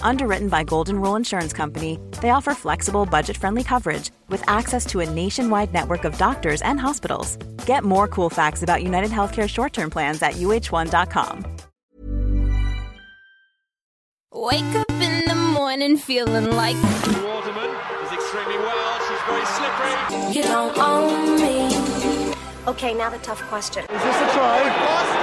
Underwritten by Golden Rule Insurance Company, they offer flexible, budget-friendly coverage with access to a nationwide network of doctors and hospitals. Get more cool facts about United Healthcare short-term plans at uh1.com. Wake up in the morning feeling like Waterman is extremely well. She's very slippery. you don't own me. Okay, now the tough question. Is this a try?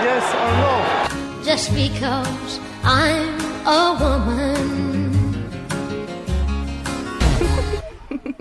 Yes or no? just because I'm a woman.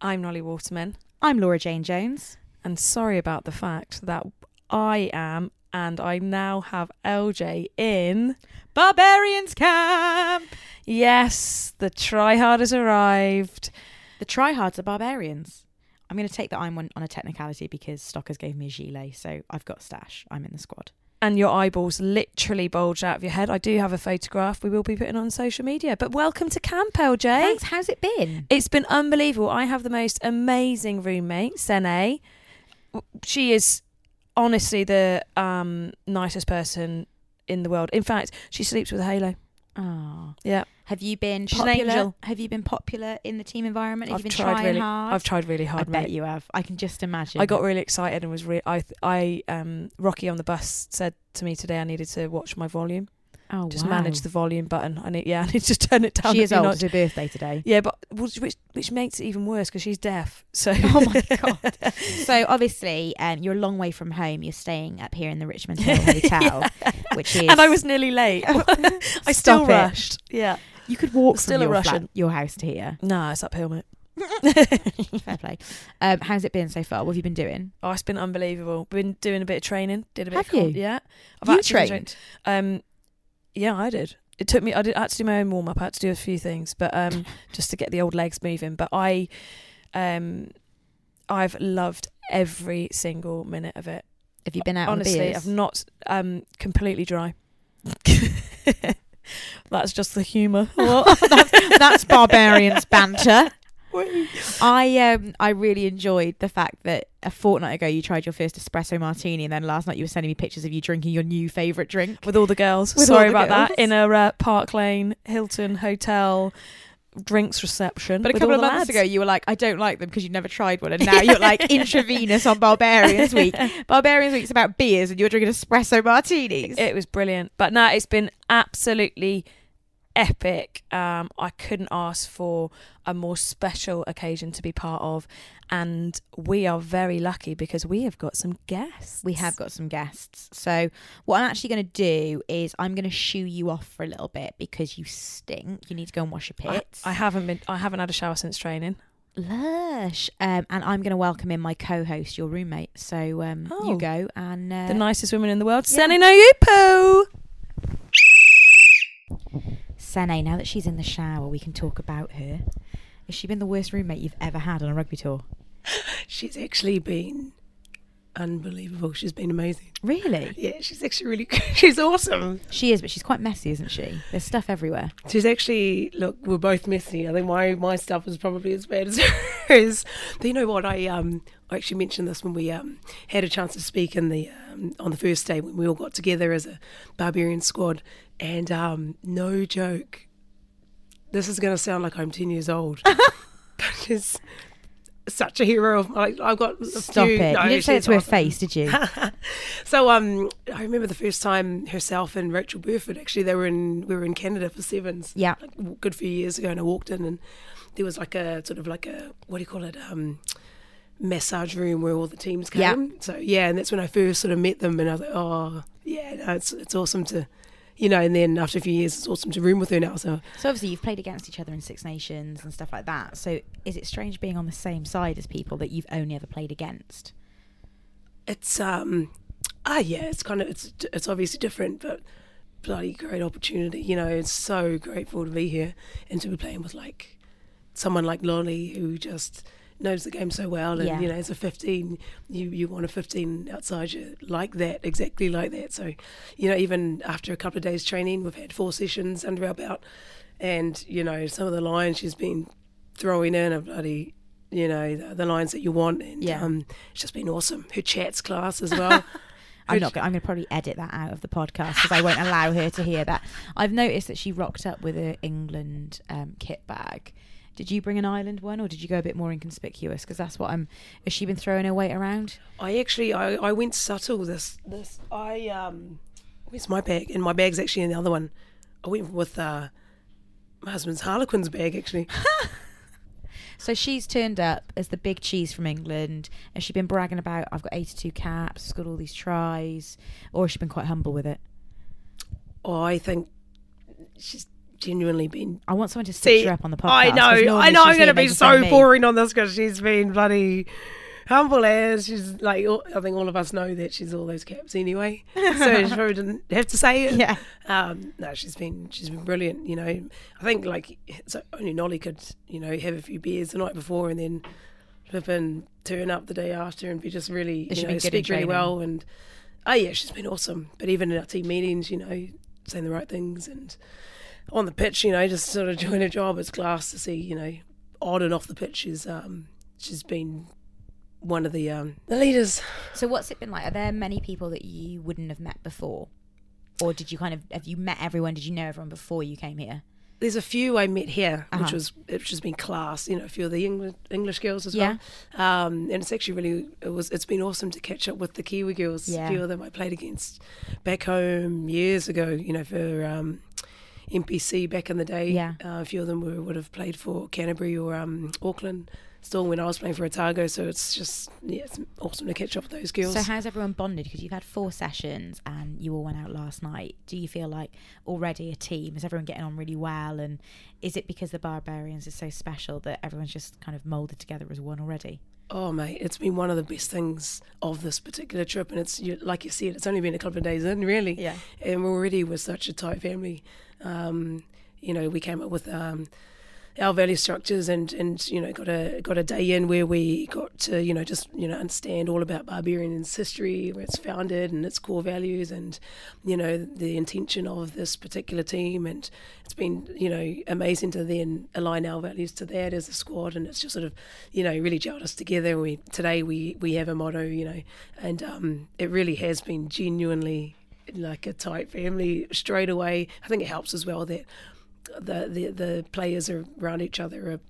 I'm Nolli Waterman, I'm Laura Jane Jones. and sorry about the fact that I am, and I now have LJ in. Barbarians Camp! Yes, the tryhard has arrived. The tryhards are barbarians. I'm going to take that I'm on, on a technicality because Stockers gave me a gilet, so I've got stash. I'm in the squad. And your eyeballs literally bulge out of your head. I do have a photograph we will be putting on social media. But welcome to camp, LJ. Thanks. How's it been? It's been unbelievable. I have the most amazing roommate, Sene. She is honestly the um, nicest person in the world. In fact, she sleeps with a halo. Oh. Yeah, Have you been She's an popular? angel. Have you been popular in the team environment? Have I've you been tried trying really. hard? I've tried really hard. I hard. bet you have. I can just imagine. I got really excited and was really. I I um Rocky on the bus said to me today I needed to watch my volume. Oh, Just wow. manage the volume button. I need yeah, I need to just turn it down. She is old. It's her birthday today. Yeah, but which which, which makes it even worse because she's deaf. So Oh my god! so obviously, um, you're a long way from home. You're staying up here in the Richmond Hill Hotel, which is. and I was nearly late. I Stop still it. rushed. Yeah. You could walk Still from a your, flat, your house to here. No, it's uphill, mate. Fair play. Um, how's it been so far? What have you been doing? Oh, it's been unbelievable. Been doing a bit of training. Did a bit. Have of you? Yeah. I've you actually trained. Um, yeah, I did. It took me. I did I had to do my own warm up. I had to do a few things, but um, just to get the old legs moving. But I, um, I've loved every single minute of it. Have you been out on the Honestly. I've not um completely dry. That's just the humour. that's, that's barbarians banter. I um I really enjoyed the fact that a fortnight ago you tried your first espresso martini, and then last night you were sending me pictures of you drinking your new favourite drink. with all the girls. With Sorry the about that. In a uh, Park Lane Hilton hotel drinks reception. But a couple of months lads. ago, you were like, "I don't like them because you've never tried one," and now you're like intravenous on Barbarians Week. Barbarians Week's about beers, and you're drinking espresso martinis. It was brilliant. But no, it's been absolutely epic. Um, I couldn't ask for a more special occasion to be part of. And we are very lucky because we have got some guests. we have got some guests. So what I'm actually going to do is I'm going to shoo you off for a little bit because you stink. You need to go and wash your pits. I haven't been. I haven't had a shower since training. Lush. Um, and I'm going to welcome in my co-host, your roommate. So um, Oh. you go and uh, The nicest woman in the world, yeah. Sene no Yupo. Sene. Now that she's in the shower, we can talk about her. Has she been the worst roommate you've ever had on a rugby tour? She's actually been unbelievable. She's been amazing. Really? Yeah, she's actually really good. She's awesome. She is, but she's quite messy, isn't she? There's stuff everywhere. She's actually look. We're both messy. I think my my stuff is probably as bad as hers. But you know what? I um I actually mentioned this when we um had a chance to speak in the um, on the first day when we all got together as a barbarian squad, and um no joke. This is going to sound like I'm ten years old, but she's such a hero of like I've got a Stop few- it. no, you didn't say it to her face, did you? So um, I remember the first time herself and Rachel Burford actually they were in we were in Canada for sevens. Yeah. like, a good few years ago, and I walked in and there was like a sort of like a what do you call it um massage room where all the teams came. Yeah. So yeah, and that's when I first sort of met them, and I was like, oh, yeah, no, it's it's awesome to, you know. And then after a few years, it's awesome to room with her now. So So obviously you've played against each other in Six Nations and stuff like that. So is it strange being on the same side as people that you've only ever played against? it's um, ah, yeah, it's kind of it's it's obviously different, but bloody great opportunity. You know, it's so grateful to be here and to be playing with like someone like Lolly who just knows the game so well and Yeah. you know as a 15 you you want a 15 outside you like that exactly like that so you know even after a couple of days training we've had four sessions under our belt and you know some of the lines she's been throwing in are bloody you know the, the lines that you want and Yeah. um it's just been awesome her chats class as well I'm not. Gonna, I'm going to probably edit that out of the podcast because I won't allow her to hear that. I've noticed that she rocked up with a England um, kit bag. Did you bring an Ireland one, or did you go a bit more inconspicuous? Because that's what I'm. Has she been throwing her weight around? I actually I, I went subtle this this I um where's my bag and my bag's actually in the other one. I went with uh my husband's Harlequin's bag actually. So she's turned up as the big cheese from England. and she's been bragging about I've got 82 caps, got all these tries, or she's she been quite humble with it? Oh, I think she's genuinely been I want someone to stitch See, her up on the podcast. I know, I know. I'm going to be making fun of so boring on this because she's been bloody humble as she's like. all- I think all of us know that she's all those caps anyway, so she probably didn't have to say it. Yeah. Um, no, she's been she's been brilliant. You know, I think like it's only Nolli could you know have a few beers the night before and then flip and turn up the day after and be just really you know speak really well and oh yeah, she's been awesome. But even in our team meetings, you know, saying the right things and on the pitch, you know, just sort of doing a job. It's class to see, you know, on and off the pitch. She's um, she's been one of the um, the leaders. So what's it been like? Are there many people that you wouldn't have met before, or did you kind of have you met everyone? Did you know everyone before you came here? There's a few I met here, which Uh-huh. was which has been class. You know, a few of the English English girls as Yeah. well. Um, and it's actually really it was it's been awesome to catch up with the Kiwi girls. Yeah. A few of them I played against back home years ago. You know, for um, NPC back in the day. Yeah. Uh, a few of them were, would have played for Canterbury or um, Auckland. Still, when I was playing for Otago, so it's just yeah, it's awesome to catch up with those girls. So how's everyone bonded? Because you've had four sessions and you all went out last night. Do you feel like already a team? Is everyone getting on really well? And is it because the Barbarians is so special that everyone's just kind of molded together as one already? Oh mate, it's been one of the best things of this particular trip, and it's you, like you said, it's only been a couple of days in, really. Yeah. And we're already with such a tight family. Um, you know, we came up with um, our value structures, and and you know, got a got a day in where we got to you know just you know understand all about Barbarian's history, where it's founded, and its core values, and you know the intention of this particular team, and it's been you know amazing to then align our values to that as a squad, and it's just sort of you know really gelled us together. We today we we have a motto, you know, and um, it really has been genuinely like a tight family straight away. I think it helps as well that the the, the players are around each other are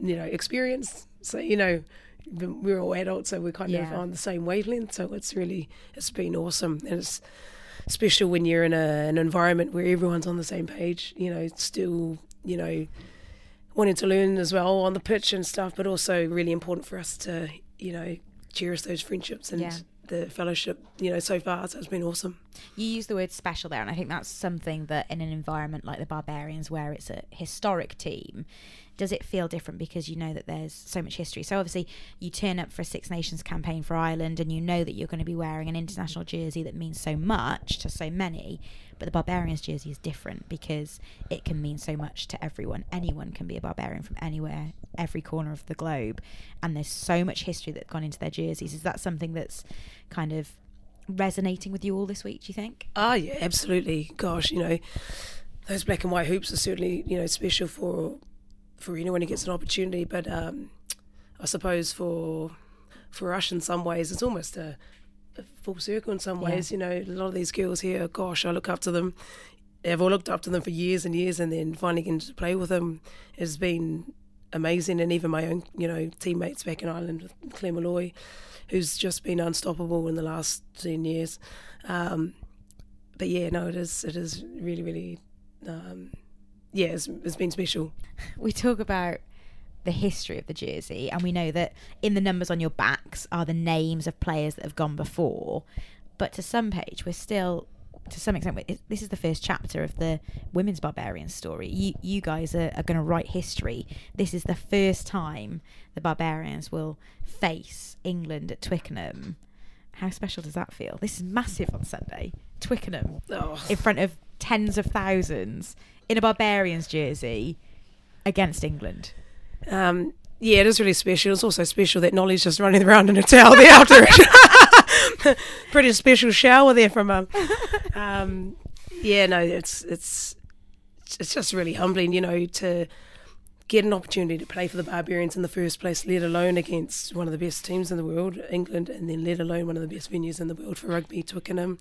you know experienced. So you know we're all adults, so we're kind of on the same wavelength. So it's really it's been awesome, and it's special when you're in a, an environment where everyone's on the same page. You know, still you know wanting to learn as well on the pitch and stuff, but also really important for us to you know cherish those friendships and. Yeah. The fellowship, you know, so far, so it's been awesome. You use the word special there, and I think that's something that in an environment like the Barbarians, where it's a historic team, does it feel different because you know that there's so much history? So obviously, you turn up for a Six Nations campaign for Ireland, and you know that you're going to be wearing an international jersey that means so much to so many. But the Barbarians jersey is different because it can mean so much to everyone. Anyone can be a barbarian from anywhere, every corner of the globe, and there's so much history that's gone into their jerseys. Is that something that's kind of resonating with you all this week? Do you think? Oh yeah, absolutely. Gosh, you know, those black and white hoops are certainly you know special for for anyone who gets an opportunity. But um, I suppose for for us in some ways, it's almost a full circle in some Yeah. ways. You know, a lot of these girls here, gosh, I look up to them. I've all looked up to them for years and years, and then finally getting to play with them has been amazing. And even my own, you know, teammates back in Ireland with Claire Molloy, who's just been unstoppable in the last ten years. Um, but yeah, no, it is. It is really, really. Um, yeah, it's, it's been special. we talk about the history of the jersey, and we know that in the numbers on your backs are the names of players that have gone before. But to some page, we're still to some extent, this is the first chapter of the women's barbarian story. You you guys are, are going to write history. This is the first time the barbarians will face England at Twickenham. How special does that feel? This is massive on Sunday. Twickenham Oh. in front of tens of thousands in a barbarians jersey against England. Um, yeah, it is really special. It's also special that Nolli's just running around in a towel there after it. Pretty special shower there from um, um yeah, no, it's it's it's just really humbling, you know, to get an opportunity to play for the Barbarians in the first place, let alone against one of the best teams in the world, England, and then let alone one of the best venues in the world for rugby, Twickenham.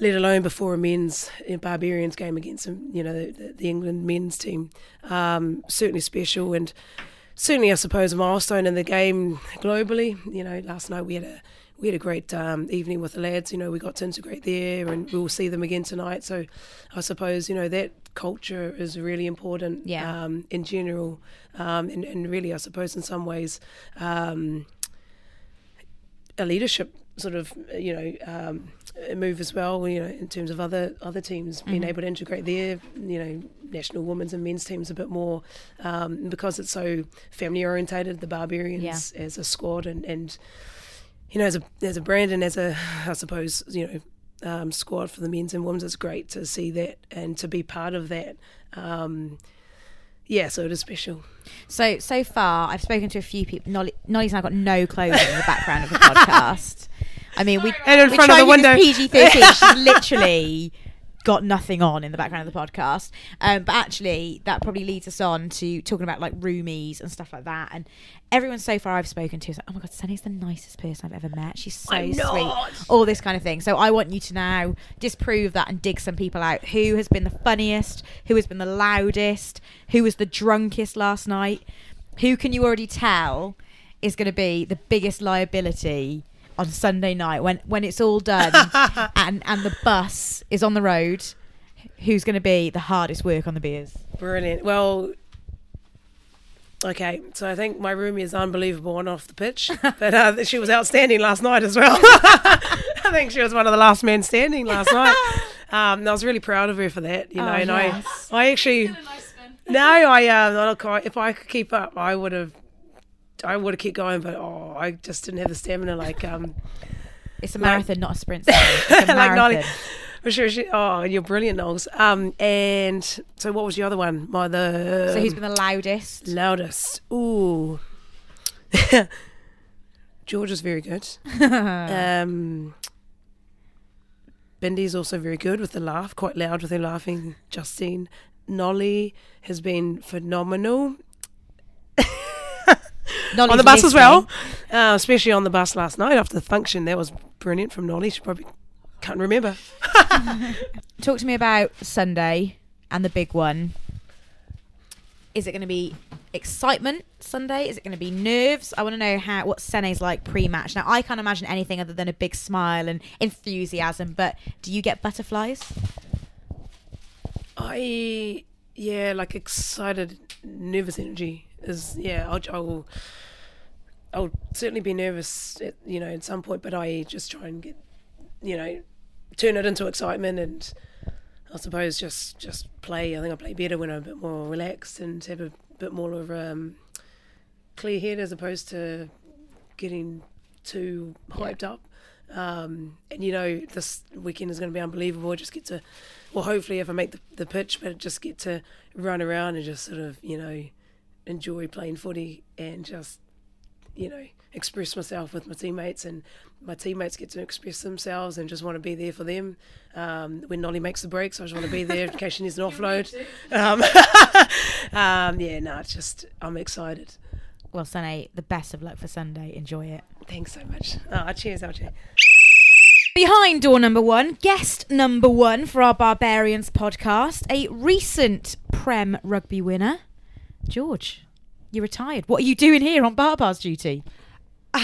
Let alone before a men's Barbarians game against, um, you know, the, the England men's team. Um, certainly special and certainly, I suppose, a milestone in the game globally. You know, last night we had a we had a great um, evening with the lads. You know, we got to integrate there, and we'll see them again tonight. So, I suppose you know that culture is really important. Yeah. Um, in general, um, and, and really, I suppose, in some ways, um, a leadership sort of you know um, move as well. You know, in terms of other other teams being Mhm. able to integrate their you know national women's and men's teams a bit more um, because it's so family orientated. The Barbarians as a squad and and you know as a as a brand and as a I suppose you know. Um, squad for the men's and women's. It's great to see that and to be part of that. Um, yeah, so it is special. So so far, I've spoken to a few people. Nolli, Nolli's now got no clothing in the background of the podcast. I mean, we And in front of the window. PG thirteen. She's literally got nothing on in the background of the podcast. Um, but actually, that probably leads us on to talking about like roomies and stuff like that. And everyone so far I've spoken to is like, oh my god, Sunny's the nicest person I've ever met. She's so sweet. All this kind of thing. So I want you to now disprove that and dig some people out. Who has been the funniest? Who has been the loudest? Who was the drunkest last night? Who can you already tell is going to be the biggest liability on Sunday night when when it's all done and and the bus is on the road? Who's going to be the hardest work on the beers? Brilliant. Well, okay, so I think my roomie is unbelievable on off the pitch, but uh, she was outstanding last night as well. I think she was one of the last men standing last night. Um, and I was really proud of her for that, you know. Oh, and yes. I, I actually, no, I uh, quite- if I could keep up, I would have, I would have kept going, but oh, I just didn't have the stamina. Like, um, It's a Like- marathon, not a sprint. Sarah. It's a like. Nolli. For sure, she, oh, you're brilliant, Knowles. Um, and so what was the other one? My the so who's been the loudest? Loudest. Ooh. George is very good. um, Bindy's also very good with the laugh, quite loud with her laughing. Justine. Nolli has been phenomenal. Nolli's on the bus as well, uh, especially on the bus last night after the function. That was brilliant from Nolli. She probably can't remember. Talk to me about Sunday and the big one. Is it going to be excitement Sunday? Is it going to be nerves? I want to know how what Sene's like pre-match. Now I can't imagine anything other than a big smile and enthusiasm. But do you get butterflies? I yeah, like excited, nervous energy is yeah. I'll, I'll I'll certainly be nervous, at, you know, at some point, but I just try and get, you know, turn it into excitement and I suppose just just play. I think I play better when I'm a bit more relaxed and have a bit more of a um, clear head as opposed to getting too hyped up. Um, and you know, this weekend is going to be unbelievable. I just get to, well, hopefully, if I make the, the pitch, but just get to run around and just sort of, you know, enjoy playing footy and just, you know, express myself with my teammates and my teammates get to express themselves and just want to be there for them. Um, when Nolli makes the breaks, I just want to be there in case she needs an offload. Um, um, yeah, no, it's just, I'm excited. Well, Sene, the best of luck for Sunday. Enjoy it. Thanks so much. Oh, cheers, LJ. Behind door number one, guest number one for our Barbarians podcast, a recent Prem rugby winner, George. you're retired. What are you doing here on Barbars duty?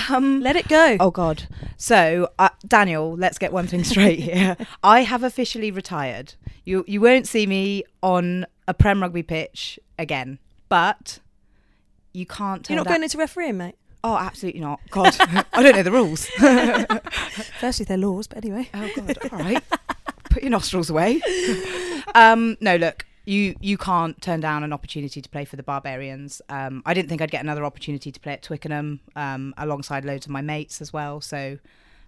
Um, Let it go. Oh God. So, uh, Daniel, let's get one thing straight here. I have officially retired. You you won't see me on a Prem rugby pitch again. But you can't. Tell You're not that- going into refereeing, mate. Oh, absolutely not. God, I don't know the rules. Firstly, they're laws, but anyway. Oh God. All right. put your nostrils away. um, no, look, you you can't turn down an opportunity to play for the Barbarians. Um, I didn't think I'd get another opportunity to play at Twickenham um, alongside loads of my mates as well. So,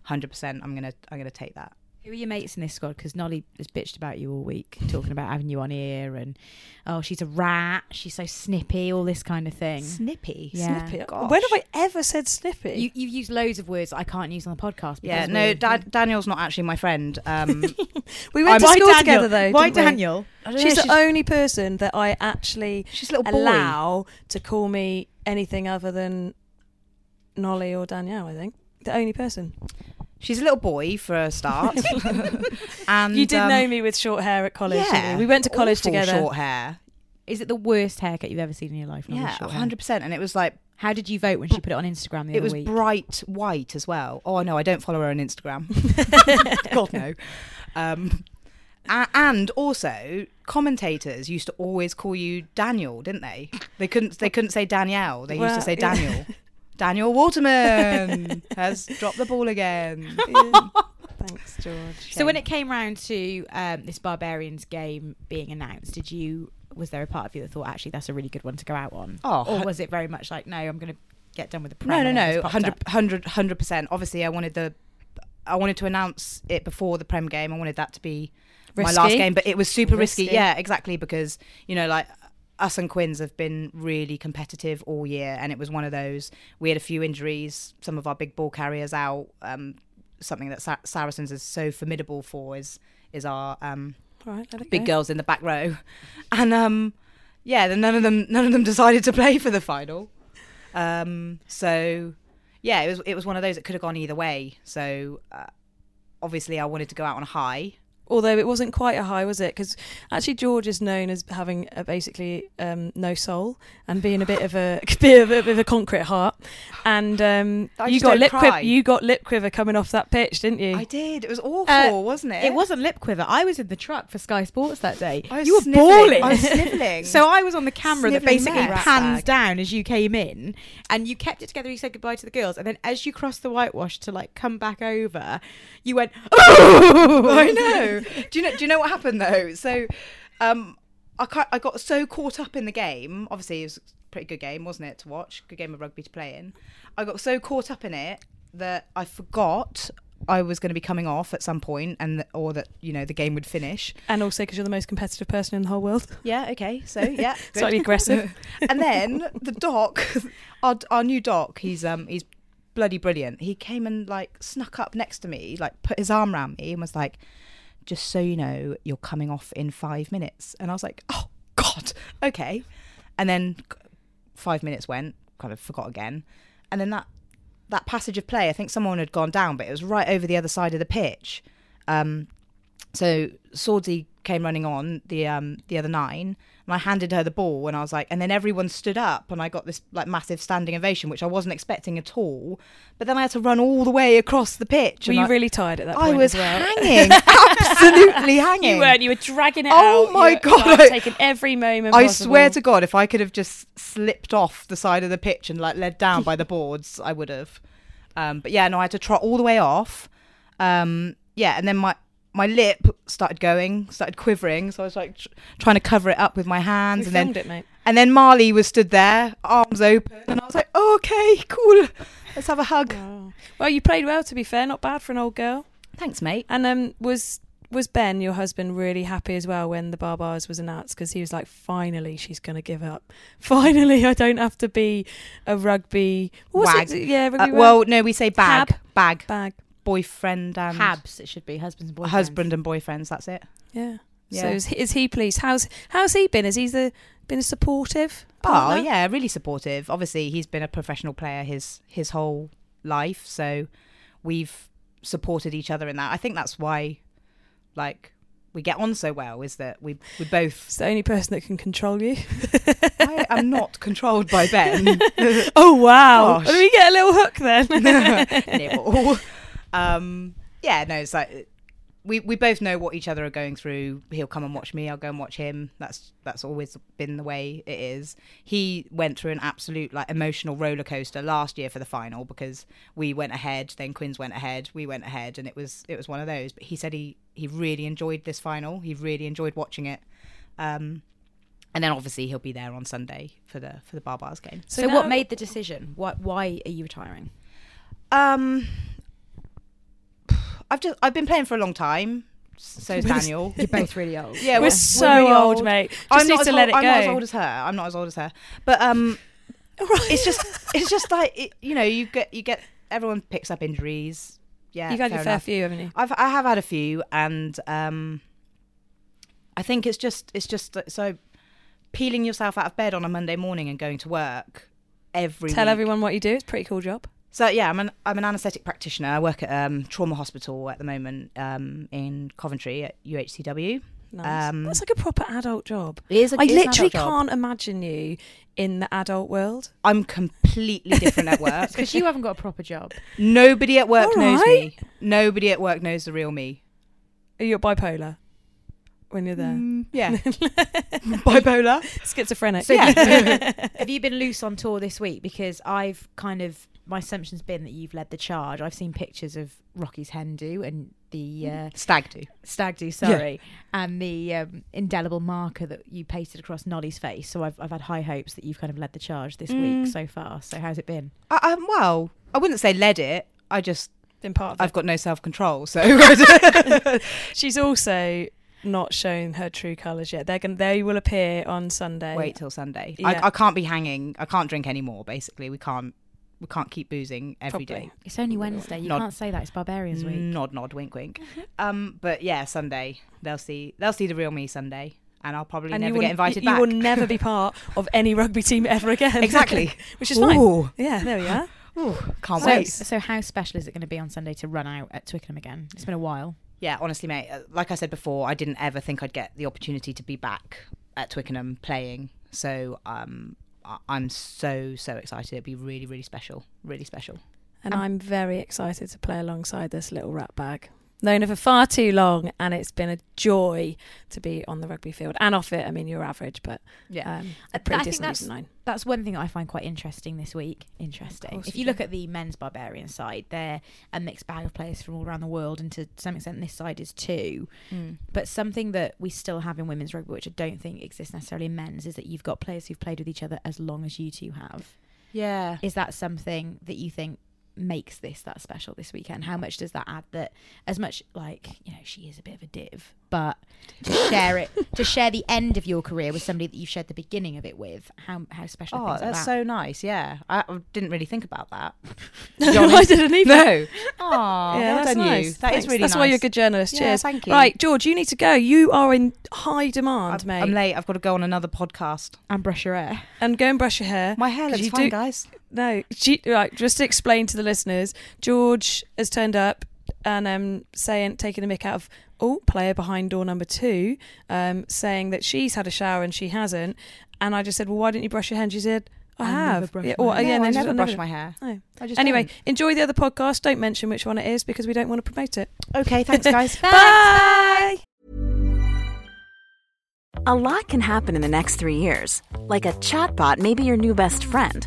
hundred percent, I'm gonna I'm gonna take that. Who are your mates in this squad? Because Nolli has bitched about you all week, talking about having you on here and oh, she's a rat, she's so snippy, all this kind of thing. Snippy, Yeah. Snippy. Gosh. When have I ever said snippy? You, you've used loads of words I can't use on the podcast. Yeah, no, da- Daniel's not actually my friend. Um, we went to school Daniel? together though. Why? Daniel? She's know, the only person that I actually she's a little boy. allow to call me anything other than Nolli or Danielle. I think the only person. She's a little boy for a start. and you did um, know me with short hair at college. didn't Yeah, you? we went to college awful together. Short hair. Is it the worst haircut you've ever seen in your life? Nolli, Yeah, short hundred percent. And it was like How did you vote when she put it on Instagram the it other was week? bright white as well. Oh no, I don't follow her on Instagram. God no. Um, a- and also, commentators used to always call you Daniel, didn't they? They couldn't. They couldn't say Danielle. They used Well, to say yeah. Daniel. Daniel Waterman has dropped the ball again. Thanks, George. So when it came round to um, this Barbarians game being announced, did you was there a part of you that thought actually that's a really good one to go out on? Oh, or was it very much like no, I'm going to get done with the No, prem no, and then no. this 100 up? 100 100%. Obviously, I wanted the. I wanted to announce it before the Prem game. I wanted that to be my last game, but it was super risky. Risky. Yeah, exactly. Because, you know, like us and Quins have been really competitive all year, and it was one of those. We had a few injuries, some of our big ball carriers out. Um, something that Sa- Saracens is so formidable for is is our um, right, big go. girls in the back row, and um, yeah, then none of them none of them decided to play for the final. Um, so yeah, it was it was one of those that could have gone either way. So uh, obviously, I wanted to go out on a high. Although it wasn't quite a high, was it? Because actually, George is known as having a basically um, no soul and being a bit of a bit of a, bit of a concrete heart. And um, you got lip quiver. You got lip quiver coming off that pitch, didn't you? I did. It was awful, Uh, wasn't it? It wasn't lip quiver. I was in the truck for Sky Sports that day. I was you were sniffling. bawling. I was sniffling. so I was on the camera that basically mess. pans Bag. down as you came in, and you kept it together. You said goodbye to the girls, and then as you crossed the whitewash to like come back over, you went. I know. Do you know? Do you know what happened though? So, um, I I got so caught up in the game. Obviously, it was a pretty good game, wasn't it, to watch? Good game of rugby to play in. I got so caught up in it that I forgot I was going to be coming off at some point, and th- or that you know the game would finish. and also because you're the most competitive person in the whole world. Yeah. Okay. So yeah. Slightly aggressive. and then the doc, our our new doc, he's um he's bloody brilliant. He came and like snuck up next to me, like put his arm around me and was like, "Just so you know, you're coming off in five minutes." And I was like, "Oh God, okay." And then five minutes went, kind of forgot again, and then that that passage of play, I think someone had gone down, but it was right over the other side of the pitch. Um, so Swordsy came running on the um the other nine and I handed her the ball and I was like and then everyone stood up and I got this like massive standing ovation which I wasn't expecting at all but then I had to run all the way across the pitch Were and you I, really tired at that point? I was as well? hanging absolutely hanging You weren't. You were dragging it Oh out. my were, God, I- taking every moment. I possible. swear to God, if I could have just slipped off the side of the pitch and like led down by the boards, I would have. Um, but yeah, no, I had to trot all the way off. Um, yeah, and then my my lip started going, started quivering, so I was like tr- trying to cover it up with my hands, We and then it, mate. and then Marlie was stood there, arms open, and I was like, oh, okay, cool, let's have a hug. Oh. Well, you played well. To be fair, not bad for an old girl. Thanks, mate. And um, was was Ben, your husband, really happy as well when the Barbars was announced? Because he was like, finally, she's going to give up. Finally, I don't have to be a rugby Wag. It? Yeah, Uh, rugby well, no, we say bag, Hab. bag, bag. Boyfriend and Habs, it should be husbands and boyfriends. husband and boyfriends. That's it. Yeah. Yeah. So is he, is he pleased? How's how's he been? Has he the, been a supportive? Oh partner? yeah, really supportive. Obviously, he's been a professional player his his whole life, so we've supported each other in that. I think that's why, like, we get on so well. Is that we we both. It's the only person that can control you. I am not controlled by Ben. oh wow! Gosh. Let me get a little hook then. Nibble. Um, yeah, no, it's like we we both know what each other are going through. He'll come and watch me. I'll go and watch him. That's that's always been the way it is. He went through an absolute like emotional roller coaster last year for the final because we went ahead, then Quins went ahead, we went ahead, and it was it was one of those. But he said he he really enjoyed this final. He really enjoyed watching it. Um, and then obviously he'll be there on Sunday for the for the Barbars game. So, what made the decision? What? Why are you retiring? Um, I've just I've been playing for a long time. So's Daniel. You're both really old. Yeah, We're so old, mate. Just I'm need not to as let old, I'm not as old as her. I'm not as old as her. But um, right. it's just it's just like it, you know you get you get everyone picks up injuries. Yeah, You've had your fair fair enough. few, haven't you? I've I have had a few, and um, I think it's just it's just so peeling yourself out of bed on a Monday morning and going to work every Tell week. everyone what you do. It's a pretty cool job. So yeah, I'm an I'm an anaesthetic practitioner. I work at um, trauma hospital at the moment um, in Coventry at UHCW. Nice. Um, That's like a proper adult job. It is a- I it is an literally adult can't imagine you in the adult world. I'm completely different at work. Because you haven't got a proper job. Nobody at work All knows right. me. Nobody at work knows the real me. Are you bipolar when you're there? Mm, yeah. Bipolar. Schizophrenic. So Yeah. have you been loose on tour this week? Because I've kind of my assumption's been that you've led the charge. I've seen pictures of Rocky's hen do and the uh, Stag do. stag do, sorry, and the um, indelible marker that you pasted across Nolli's face. So I've I've had high hopes that you've kind of led the charge this Mm. week so far. So how's it been? I, um, well, I wouldn't say led it. I just Been part of I've it. got no self control. So She's also not shown her true colours yet. They're gonna they will appear on Sunday. wait till Sunday. Yeah. I, I can't be hanging. I can't drink anymore. Basically, we can't. We can't keep boozing every day. Probably. It's only Wednesday. You Nod- can't say that. It's Barbarians Week. Nod, nod, wink, wink. Um, but yeah, Sunday they'll see. They'll see the real me Sunday, and I'll probably And never you will, get invited you, back. you will never be part of any rugby team ever again. Exactly. Which is fine. Yeah, there we are. Ooh, can't So, wait. so how special is it going to be on Sunday to run out at Twickenham again? It's been a while. Yeah, honestly, mate. uh, Like I said before, I didn't ever think I'd get the opportunity to be back at Twickenham playing. So um, I- I'm so so excited. It'd be really really special. Really special. And Um, I'm very excited to play alongside this little rat bag. Known her for far too long, and it's been a joy to be on the rugby field and off it. I mean, you're average, but Yeah. um, I a pretty think decent that's- nine. That's one thing that I find quite interesting this week. Interesting. If you look at the men's barbarian side, they're a mixed bag of players from all around the world, and to some extent, this side is too. But something that we still have in women's rugby, which I don't think exists necessarily in men's, is that you've got players who've played with each other as long as you two have. Yeah. Is that something that you think makes this that special this weekend? How much does that add that as much like, you know, she is a bit of a div, but to share it to share the end of your career with somebody that you shared the beginning of it with, how how special oh, are Oh, that's that? so nice. Yeah, I, I didn't really think about that. No, I didn't either. No. Oh, yeah, well that's nice. you. That is Thanks. really That's nice. why you're a good journalist. Yeah, Cheers. thank you. Right, George, you need to go. You are in high demand, I'm, mate. I'm late. I've got to go on another podcast. and brush your hair. And go and brush your hair. My hair looks you fine, do- guys. No, she, right. Just to explain to the listeners, George has turned up and um, saying taking a mick out of oh player behind door number two, um, saying that she's had a shower and she hasn't. And I just said, well, why didn't you brush your hair? And she said, I, I never have. brush Yeah, my or- hair. yeah, no, I and then she- never brush my hair. No. I just Anyway, don't. enjoy the other podcast. Don't mention which one it is because we don't want to promote it. Okay, thanks, guys. Bye. A lot can happen in the next three years. Like a chatbot may be your new best friend.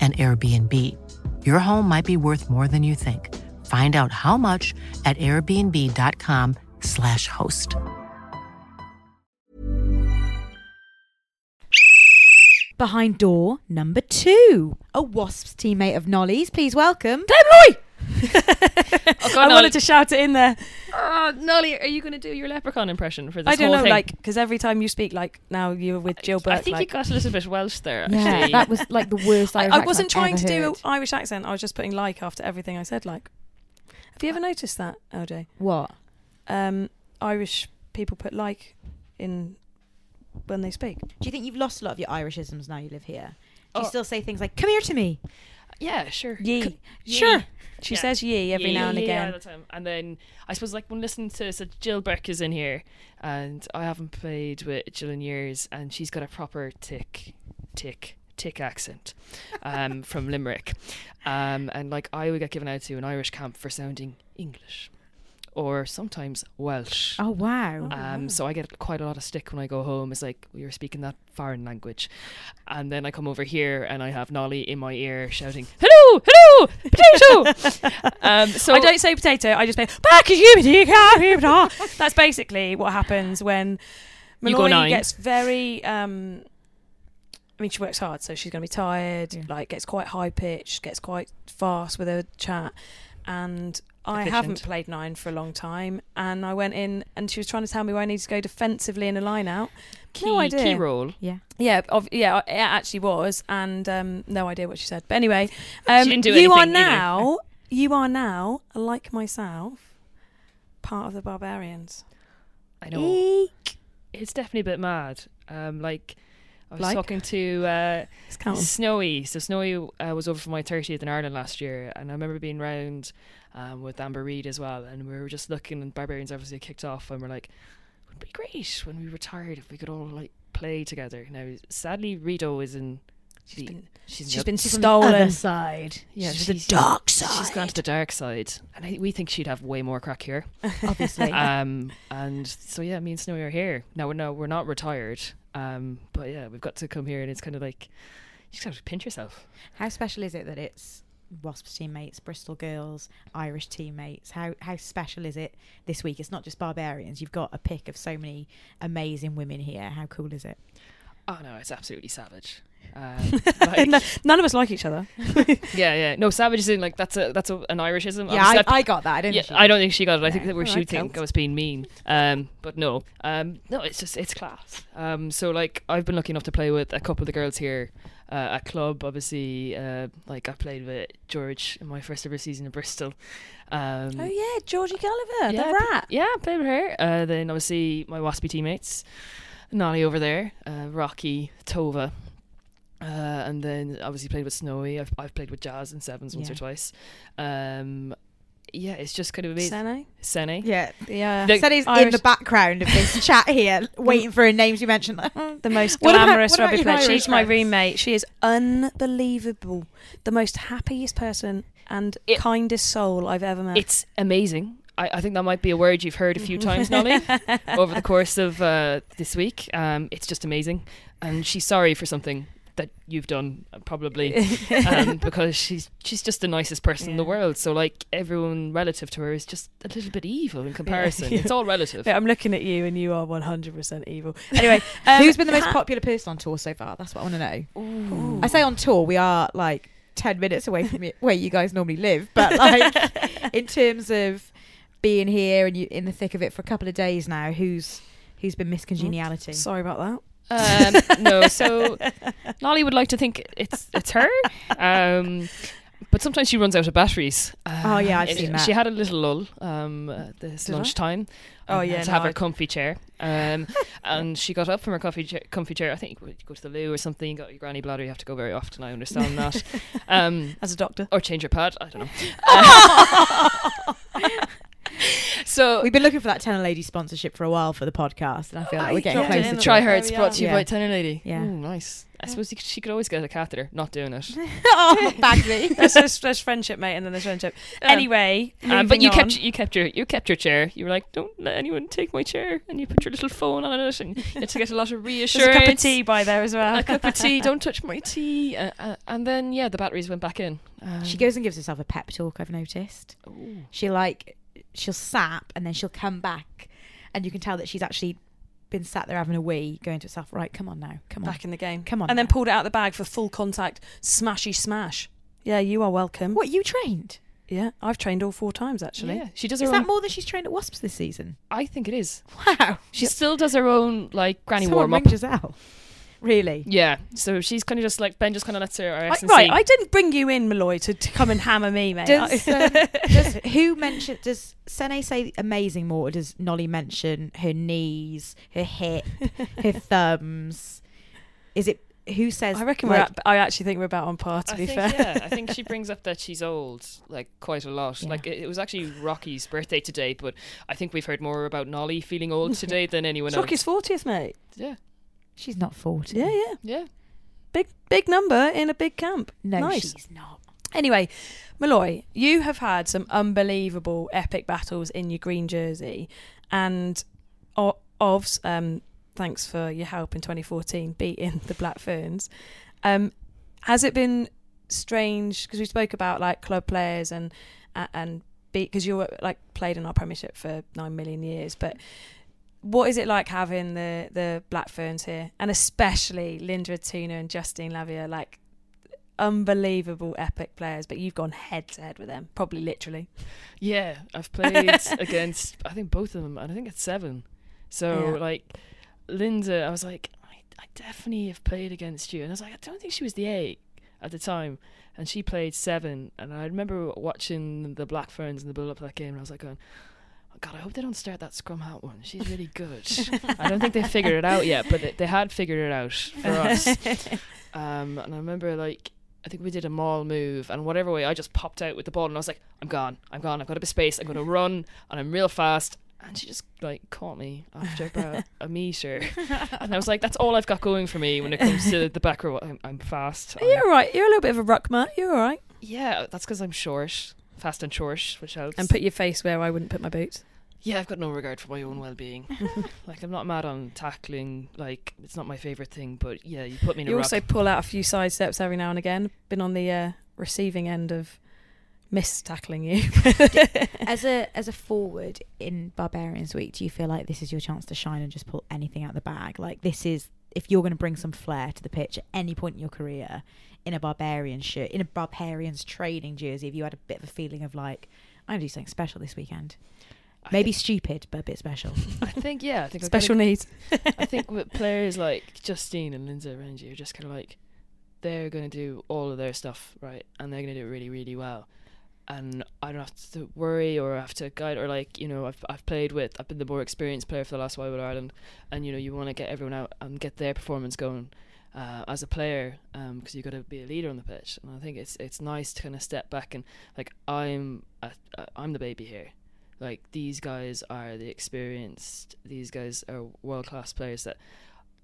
an Airbnb. Your home might be worth more than you think. Find out how much at airbnb.com/slash host. Behind door number two, a Wasps teammate of Nolli's. Please welcome. Loy! Oh, God, I wanted to shout it in there. Oh, Nolli, are you going to do your leprechaun impression for this I don't whole know, thing? like, because every time you speak, like now you're with Jill Burke. I think like, you got a little bit Welsh there. Yeah, Actually. that was like the worst I, Irish I accent wasn't I've trying to ever do an Irish accent. I was just putting like after everything I said. Like, have you ever noticed that, LJ? What? Um, Irish people put like in when they speak. Do you think you've lost a lot of your Irishisms now you live here? Do you Oh. still say things like "Come here to me"? Yeah, sure. Ye. C- Sure. Ye. She Yeah. says ye every Ye, now and ye again. all the time. And then I suppose like when listening to so Jill Burke is in here, and I haven't played with Jill in years, and she's got a proper tick, tick, tick accent, um, from Limerick, um, and like I would get given out to an Irish camp for sounding English. Or sometimes Welsh. Oh wow! Um, so I get quite a lot of stick when I go home. It's like you're speaking that foreign language, and then I come over here and I have Nolli in my ear shouting, "Hello, hello, potato!" um, so I don't say potato. I just say back as That's basically what happens when You Malloy gets very. Um, I mean, she works hard, so she's going to be tired. Like, gets quite high pitched, gets quite fast with her chat, and I haven't played nine for a long time. And I went in, and she was trying to tell me where I need to go defensively in a line out. key, no idea. key role. Yeah. Yeah, of, yeah, it actually was, and um, no idea what she said. But anyway, um, didn't do you are anything either. now, you are now, like myself, part of the barbarians. I know. Eek. It's definitely a bit mad. Um, like I was Like? talking to uh. Snowy. So Snowy uh, was over for my 30th in Ireland last year, and I remember being round um, with Amber Reed as well, and we were just looking. And Barbarians obviously kicked off, and we're like, "It would be great when we retired if we could all like play together." Now, sadly, Rito is in. She's been- she's, she's the- been stolen. Other side. Yeah, She's the dark side. She's gone to the dark side, and I, we think she'd have way more crack here. Obviously. um, and so yeah, me and Snowy are here now. We're no, we're not retired. Um, but yeah, we've got to come here, and it's kind of like you just have to pinch yourself. How special is it that it's Wasps teammates, Bristol girls, Irish teammates? How how special is it this week? It's not just barbarians. You've got a pick of so many amazing women here. How cool is it? Oh no, it's absolutely savage. Um, like- No- None of us like each other. yeah, yeah. No, savage is in like that's a that's a, an Irishism. Yeah, I, I got that. I don't. yeah, think she I don't think she got it. I think that she right, would think I was being mean. Um, but no, um, no, it's just it's class. Um, so like I've been lucky enough to play with a couple of the girls here uh, at club. Obviously, uh, like I played with George in my first ever season in Bristol. Um, Oh yeah, Georgie Gulliver, yeah, the rat. yeah, played with her. Uh, then obviously my Waspy teammates, Nolli over there, uh, Rocky, Tova. Uh, and then obviously played with Snowy. I've, I've played with Jazz and Sevens once or twice. Um, yeah, it's just kind of amazing. Sene? Sene. Yeah. Yeah. The- Sunny's in the background of this chat here, waiting for her names you mentioned. the most glamorous about rugby your player. Irish She's my friends? roommate. She is unbelievable. The most happiest person and It- kindest soul I've ever met. It's amazing. I, I think that might be a word you've heard a few times, Nolli, over the course of uh, this week. Um, it's just amazing. And she's sorry for something that you've done, uh, probably, um, because she's she's just the nicest person in the world. So, like, everyone relative to her is just a little bit evil in comparison. It's all relative. Yeah, I'm looking at you and you are 100% evil. Anyway, um, Who's been the most popular person on tour so far? That's what I want to know. I say on tour, we are like 10 minutes away from where you guys normally live, but like in terms of being here and you in the thick of it for a couple of days now, who's who's been miscongeniality Sorry about that. Um, no, so Nolli would like to think it's it's her, um, but sometimes she runs out of batteries. Oh, yeah, I've it- seen that. She had a little lull um, at this Did I? lunchtime. Oh, yeah, to no, have her comfy chair. Um, and she got up from her comfy chair, comfy chair. I think you go to the loo or something. You got your granny bladder. You have to go very often. I understand that. Um, As a doctor, or change your pad. I don't know. So We've been looking for that Tena Lady sponsorship for a while for the podcast, and I feel like we're getting Yeah, closer. to Try her. It's There brought to you are. by Yeah. Tena Lady. Yeah. Ooh, nice. I suppose could, she could always get a catheter. Not doing it. oh, Bagsy. there's, there's, there's friendship, mate, and then there's friendship. Yeah. Anyway, Um, but you on. kept you kept your you kept your chair. You were like, don't let anyone take my chair, and you put your little phone on it, and you had to get a lot of There's reassurance. a cup of tea by there as well. a cup of tea. Don't touch my tea. Uh, uh, and then yeah, the batteries went back in. Um, She goes and gives herself a pep talk. I've noticed. She like she'll sap and then she'll come back, and you can tell that she's actually been sat there having a wee, going to herself, right, come on now, come on. back in the game. Come on And then now. pulled it out the bag for full contact, smashy smash. Yeah, you are welcome. What you trained? Yeah, I've trained all four times actually. Yeah, she does her Is own. that more than she's trained at Wasps this season? I think it is. Wow. She still does her own like granny Someone warm up. ring Giselle. Really? Yeah, so she's kind of just like Ben just kind of lets her. I, right, I didn't bring you in, Molloy, to, to come and hammer me, mate. Does, um, does who mention does Sene say amazing more or does Nolli mention her knees, her hip, her thumbs? Is it who says I reckon like, we're. At, I actually think we're about on par. To I be think, fair, yeah, I think she brings up that she's old, like quite a lot. Yeah. Like it, it was actually Rocky's birthday today, but I think we've heard more about Nolli feeling old today than anyone it's else. Rocky's fortieth, mate. Yeah, she's not forty? Yeah, yeah, yeah. big big number in a big camp. No, nice. she's not. Anyway, Molloy, you have had some unbelievable epic battles in your green jersey, and o- Ovs, um, thanks for your help in 2014 beating the Black Ferns. Um, has it been strange because we spoke about like club players and and beat because you were like played in our Premiership for nine million years, but what is it like having the the Black Ferns here, and especially Linda Itunu and Justine Lavea, like unbelievable epic players, but you've gone head to head with them, probably literally. Yeah, I've played against I think both of them, and I think it's seven. So Yeah. like Linda, I was like, I, I definitely have played against you, and I was like, I don't think she was the eight at the time, and she played seven, and I remember watching the Black Ferns in the build up to that game, and I was like going. "Oh, God, I hope they don't start that scrum half one. She's really good. I don't think they figured it out yet, but they, they had figured it out for us. Um, and I remember like I think we did a mall move, and whatever way I just popped out with the ball, and I was like, I'm gone, I'm gone, I've got a bit of space, I'm going to run, and I'm real fast. And she just like caught me after about a meter, and I was like, "That's all I've got going for me when it comes to the back row. I'm, I'm fast. I'm- You're all right. You're a little bit of a ruckman. You're all right. yeah, that's because I'm short, fast and short, which helps. And put your face where I wouldn't put my boots. yeah, I've got no regard for my own well-being. like I'm not mad on tackling. Like it's not my favorite thing, but yeah, you put me in a You ruck. also pull out a few side steps every now and again. Been on the uh, receiving end of miss tackling you. as a as a forward in Barbarians Week, do you feel like this is your chance to shine and just pull anything out of the bag? Like this is if you're going to bring some flair to the pitch at any point in your career in a Barbarian shirt, in a Barbarians training jersey, if you had a bit of a feeling of like, I'm going to do something special this weekend. Maybe stupid, but a bit special. I think yeah, I think Special gotta- needs. I think with players like Justine and Lindsay you, are just kind of like they're going to do all of their stuff right, and they're going to do it really, really well. And I don't have to worry or have to guide or like you know I've I've played with I've been the more experienced player for the last while with Ireland, and you know you want to get everyone out and get their performance going. Uh, as a player, because you've got to be a leader on the pitch, and I think it's it's nice to kind of step back and like I'm a, a, I'm the baby here, like these guys are the experienced these guys are world class players that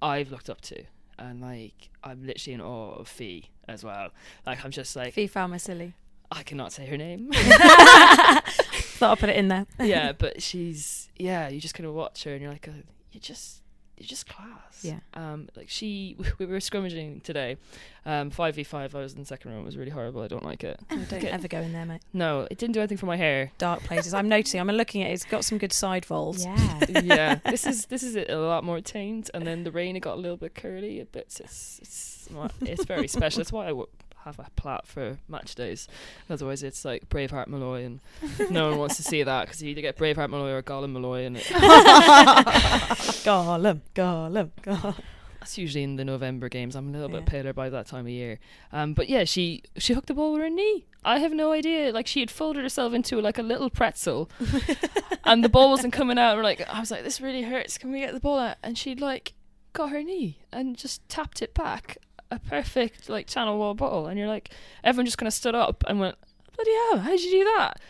I've looked up to. And like I'm literally in awe of Fee as well. Like I'm just like Fiao'o Faamausili. I cannot say her name. Thought I'd put it in there. yeah but she's yeah you just kind of watch her and you're like uh, you just just class Yeah. um like she we were scrimmaging today um 5v5 I was in the second row it was really horrible I don't like it Don't Okay. ever go in there, mate. no it didn't do anything for my hair Dark places. I'm noticing. I'm looking at it. It's got some good side volts. yeah. yeah, this is this is a lot more tamed, and then the rain it got a little bit curly. A bit, it's it's not- it's very special. That's why I w- have a plat for match days. Otherwise, it's like Braveheart Molloy, and no one wants to see that because you either get Braveheart Molloy or Gollum Molloy, and it, Gollum, Gollum, Gollum. That's usually in the November games. I'm a little bit paler by that time of year. Um, but yeah, she she hooked the ball with her knee. I have no idea. Like she had folded herself into like a little pretzel, and the ball wasn't coming out. And like I was like, this really hurts. Can we get the ball out? And she'd like got her knee and just tapped it back. A perfect like channel wall ball. And you're like, everyone just kind of stood up and went, bloody hell, how did you do that?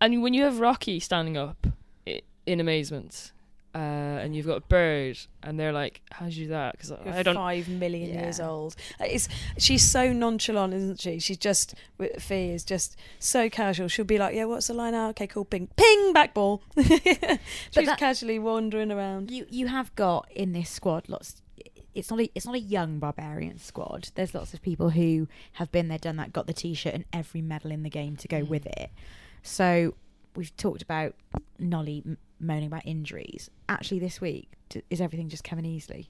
And when you have Rocky standing up i- in amazement. Uh, and you've got Bird, and they're like, "How did you do that?" Because I don't. five million Yeah. years old. It's she's so nonchalant, isn't she? She's just with Fee is just so casual. She'll be like, "Yeah, what's the line out? Okay, cool, ping, ping, back ball." she's that- casually wandering around. You you have got in this squad lots. It's not a it's not a young barbarian squad. There's lots of people who have been there, done that, got the t-shirt and every medal in the game to go mm. with it. So we've talked about Nolli m- moaning about injuries. Actually, this week is everything just coming easily?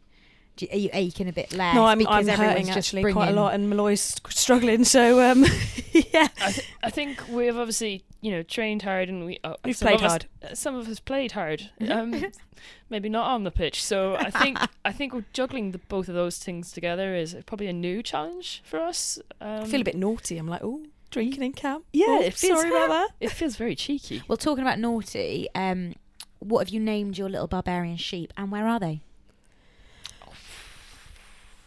Do you, are you aching a bit less? no, I'm because I'm hurting just actually quite a lot, and Molloy's struggling. So um, yeah, I, th- I think we've obviously you know trained hard and we uh, We've played of us- hard. uh, some of us played hard. Um, maybe not on the pitch. So I think I think we're juggling the, both of those things together is probably a new challenge for us. Um, I feel a bit naughty. I'm like, oh, drinking in camp. Yeah, Oh, it feels sorry about that. It feels very cheeky. Well, talking about naughty, um, what have you named your little barbarian sheep, and where are they?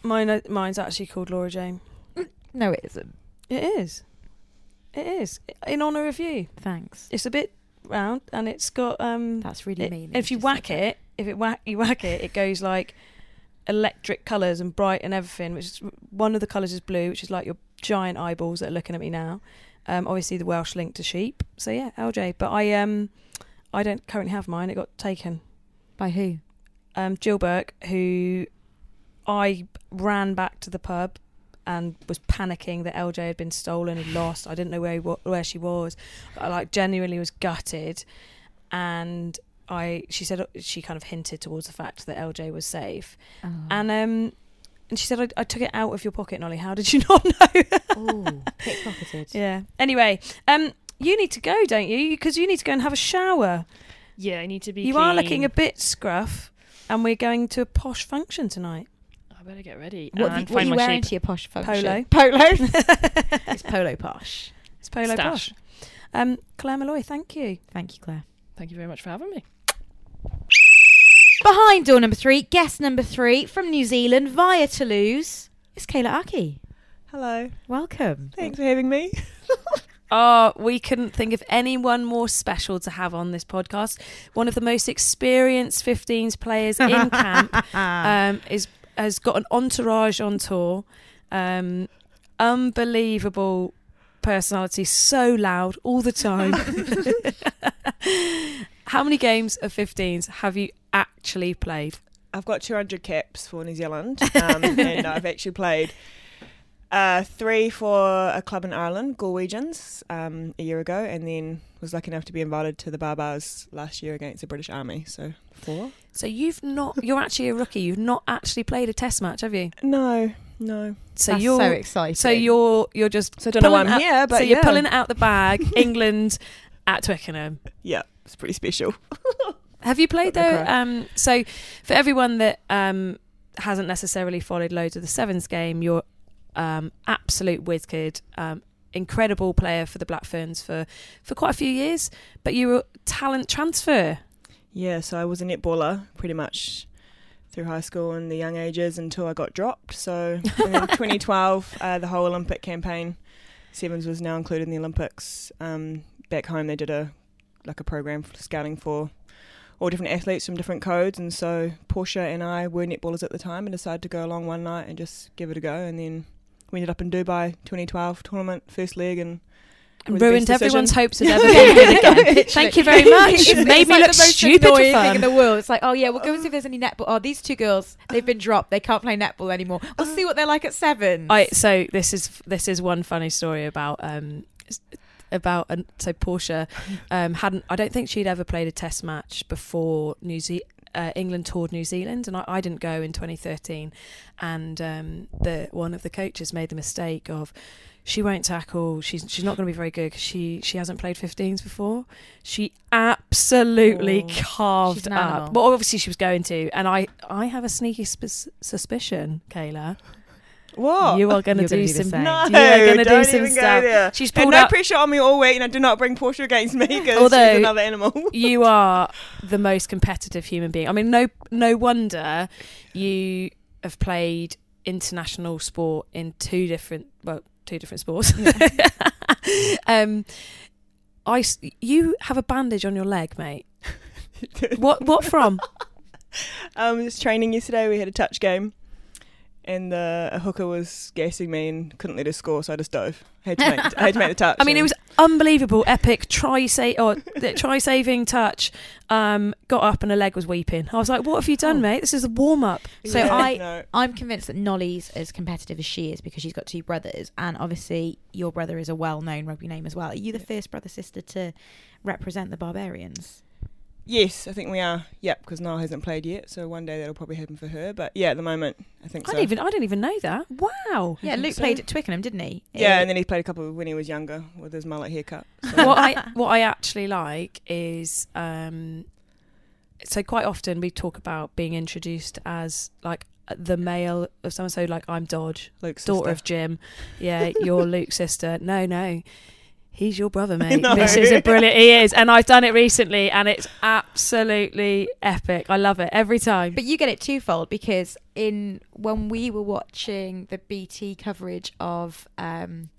Mine, mine's actually called Laura Jane. No, it isn't. It is. It is in honour of you. Thanks. It's a bit round and it's got um. That's really it- mean. If you whack it, if it whack you whack it, it goes like electric colours and bright and everything. Which is one of the colours is blue, which is like your giant eyeballs that are looking at me now. Um, obviously the Welsh link to sheep. So yeah, LJ. But I um, I don't currently have mine. It got taken by who? Um, Jill Burke, who I ran back to the pub and was panicking that LJ had been stolen and lost. I didn't know where he wa- where she was. I like genuinely was gutted, and I she said she kind of hinted towards the fact that LJ was safe, Oh. and um. And she said, I, I took it out of your pocket, Nolli. How did you not know? Ooh, pickpocketed. yeah. Anyway, um, you need to go, don't you? Because you need to go and have a shower. Yeah, I need to be. You are looking a bit scruff, and we're going to a posh function tonight. I better get ready. What, and have what are you wearing sheep. to your posh function? Polo. Polo. it's polo posh. It's polo Stash. posh. Um, Claire Molloy, thank you. Thank you, Claire. Thank you very much for having me. Behind door number three, guest number three from New Zealand via Toulouse, it's Kayla Ahki. Hello. Welcome. Thanks for having me. Oh, we couldn't think of anyone more special to have on this podcast. One of the most experienced 15s players in camp um, is has got an entourage on tour. Um, unbelievable personality, so loud all the time. How many games of 15s have you actually played? I've got 200 caps for New Zealand, um, and I've actually played uh, three for a club in Ireland, Galwegians, um, a year ago, and then was lucky enough to be invited to the Barbars last year against the British Army. So four. So you've not. You're actually a rookie. You've not actually played a test match, have you? No, no. So That's you're so exciting. So you're you're just. So I don't know why pulling I'm out- here, but so you're pulling it out the bag. England at Twickenham. Yeah, it's pretty special. Have you played though? Um, so for everyone that um, hasn't necessarily followed loads of the sevens game, you're um, absolute whiz kid. Um, incredible player for the Black Ferns for, for quite a few years, but you were talent transfer. Yeah, so I was a netballer pretty much through high school and the young ages until I got dropped. So in 2012, uh, the whole Olympic campaign, Sevens was now included in the Olympics. Um, back home, they did a like a program for scouting for all different athletes from different codes, and so Portia and I were netballers at the time and decided to go along one night and just give it a go, and then we ended up in Dubai 2012 tournament first leg and. It Ruined everyone's hopes of ever being good again. Thank you very much. It's, You've it's made me like look the most stupid annoying thing in the world. It's like, oh yeah, we'll go and see if there's any netball. Oh, these two girls, they've been dropped. They can't play netball anymore. We'll see what they're like at seven. I so this is this is one funny story about um about um, so Portia um hadn't I don't think she'd ever played a test match before New Ze- uh, England toured New Zealand, and I, I didn't go in 2013. And um, the one of the coaches made the mistake of she won't tackle. She's she's not going to be very good because she she hasn't played 15s before. She absolutely Oh, carved she's an up. Well, obviously she was going to, and I I have a sneaky sp- suspicion, Kayla. What? You are going to do, do some. No, you are going to do don't some even go stuff. there. She's And pulled no up. pressure on me all week, and I do not bring Portia against me because Although- she's another animal. you are the most competitive human being. I mean, no, no wonder you have played international sport in two different, well, two different sports. um, I, you have a bandage on your leg, mate. what, what from? um, just training yesterday. We had a touch game, and the a hooker was gassing me and couldn't let her score, so I just dove. I had to make, I had to make the touch. I mean, it was unbelievable, epic try sa- or try saving touch. Um, got up and her leg was weeping. I was like, "What have you done, mate? This is a warm up." So Yeah, I, no. I'm convinced that Nolli's as competitive as she is because she's got two brothers, and obviously your brother is a well-known rugby name as well. Are you the first brother sister to represent the Barbarians? Yes, I think we are. Yep, because Niall hasn't played yet, so one day that'll probably happen for her. But yeah, at the moment, I think I so. didn't even I didn't even know that. Wow. Yeah, Luke so. played at Twickenham, didn't he? yeah, and then he played a couple when he was younger with his mullet haircut. So. what I what I actually like is um, so quite often we talk about being introduced as like the male of someone. So like I'm Dodge, Luke's daughter sister. of Jim. Yeah, you're Luke's sister. No, no. He's your brother, mate. know. This is a brilliant. He is, and I've done it recently, and it's absolutely epic. I love it every time. But you get it twofold because in when we were watching the BT coverage of um,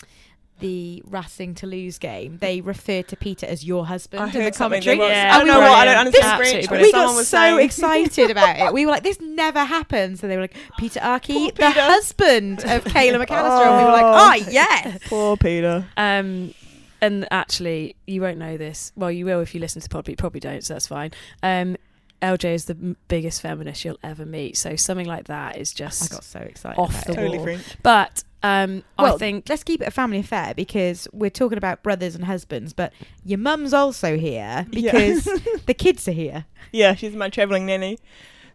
the Racing Toulouse game, they referred to Peter as your husband I in the commentary. There was- Yeah, I don't know what. I don't understand This- French. absolutely but we someone got so saying- excited about it. We were like, "This never happens." And they were like, "Peter Ahki, the husband of Kayla McAlister," and we were like, Oh. "Ah, yes." Poor Peter. Um, and actually, you won't know this. Well, you will if you listen to Pod, but you probably don't, so that's fine. Um, LJ is the m- biggest feminist you'll ever meet, so something like that is just I just got so excited. off about the it. Totally wall. French. But um, Well, I think let's keep it a family affair because we're talking about brothers and husbands, but your mum's also here Yeah. because the kids are here. Yeah, she's my travelling nanny.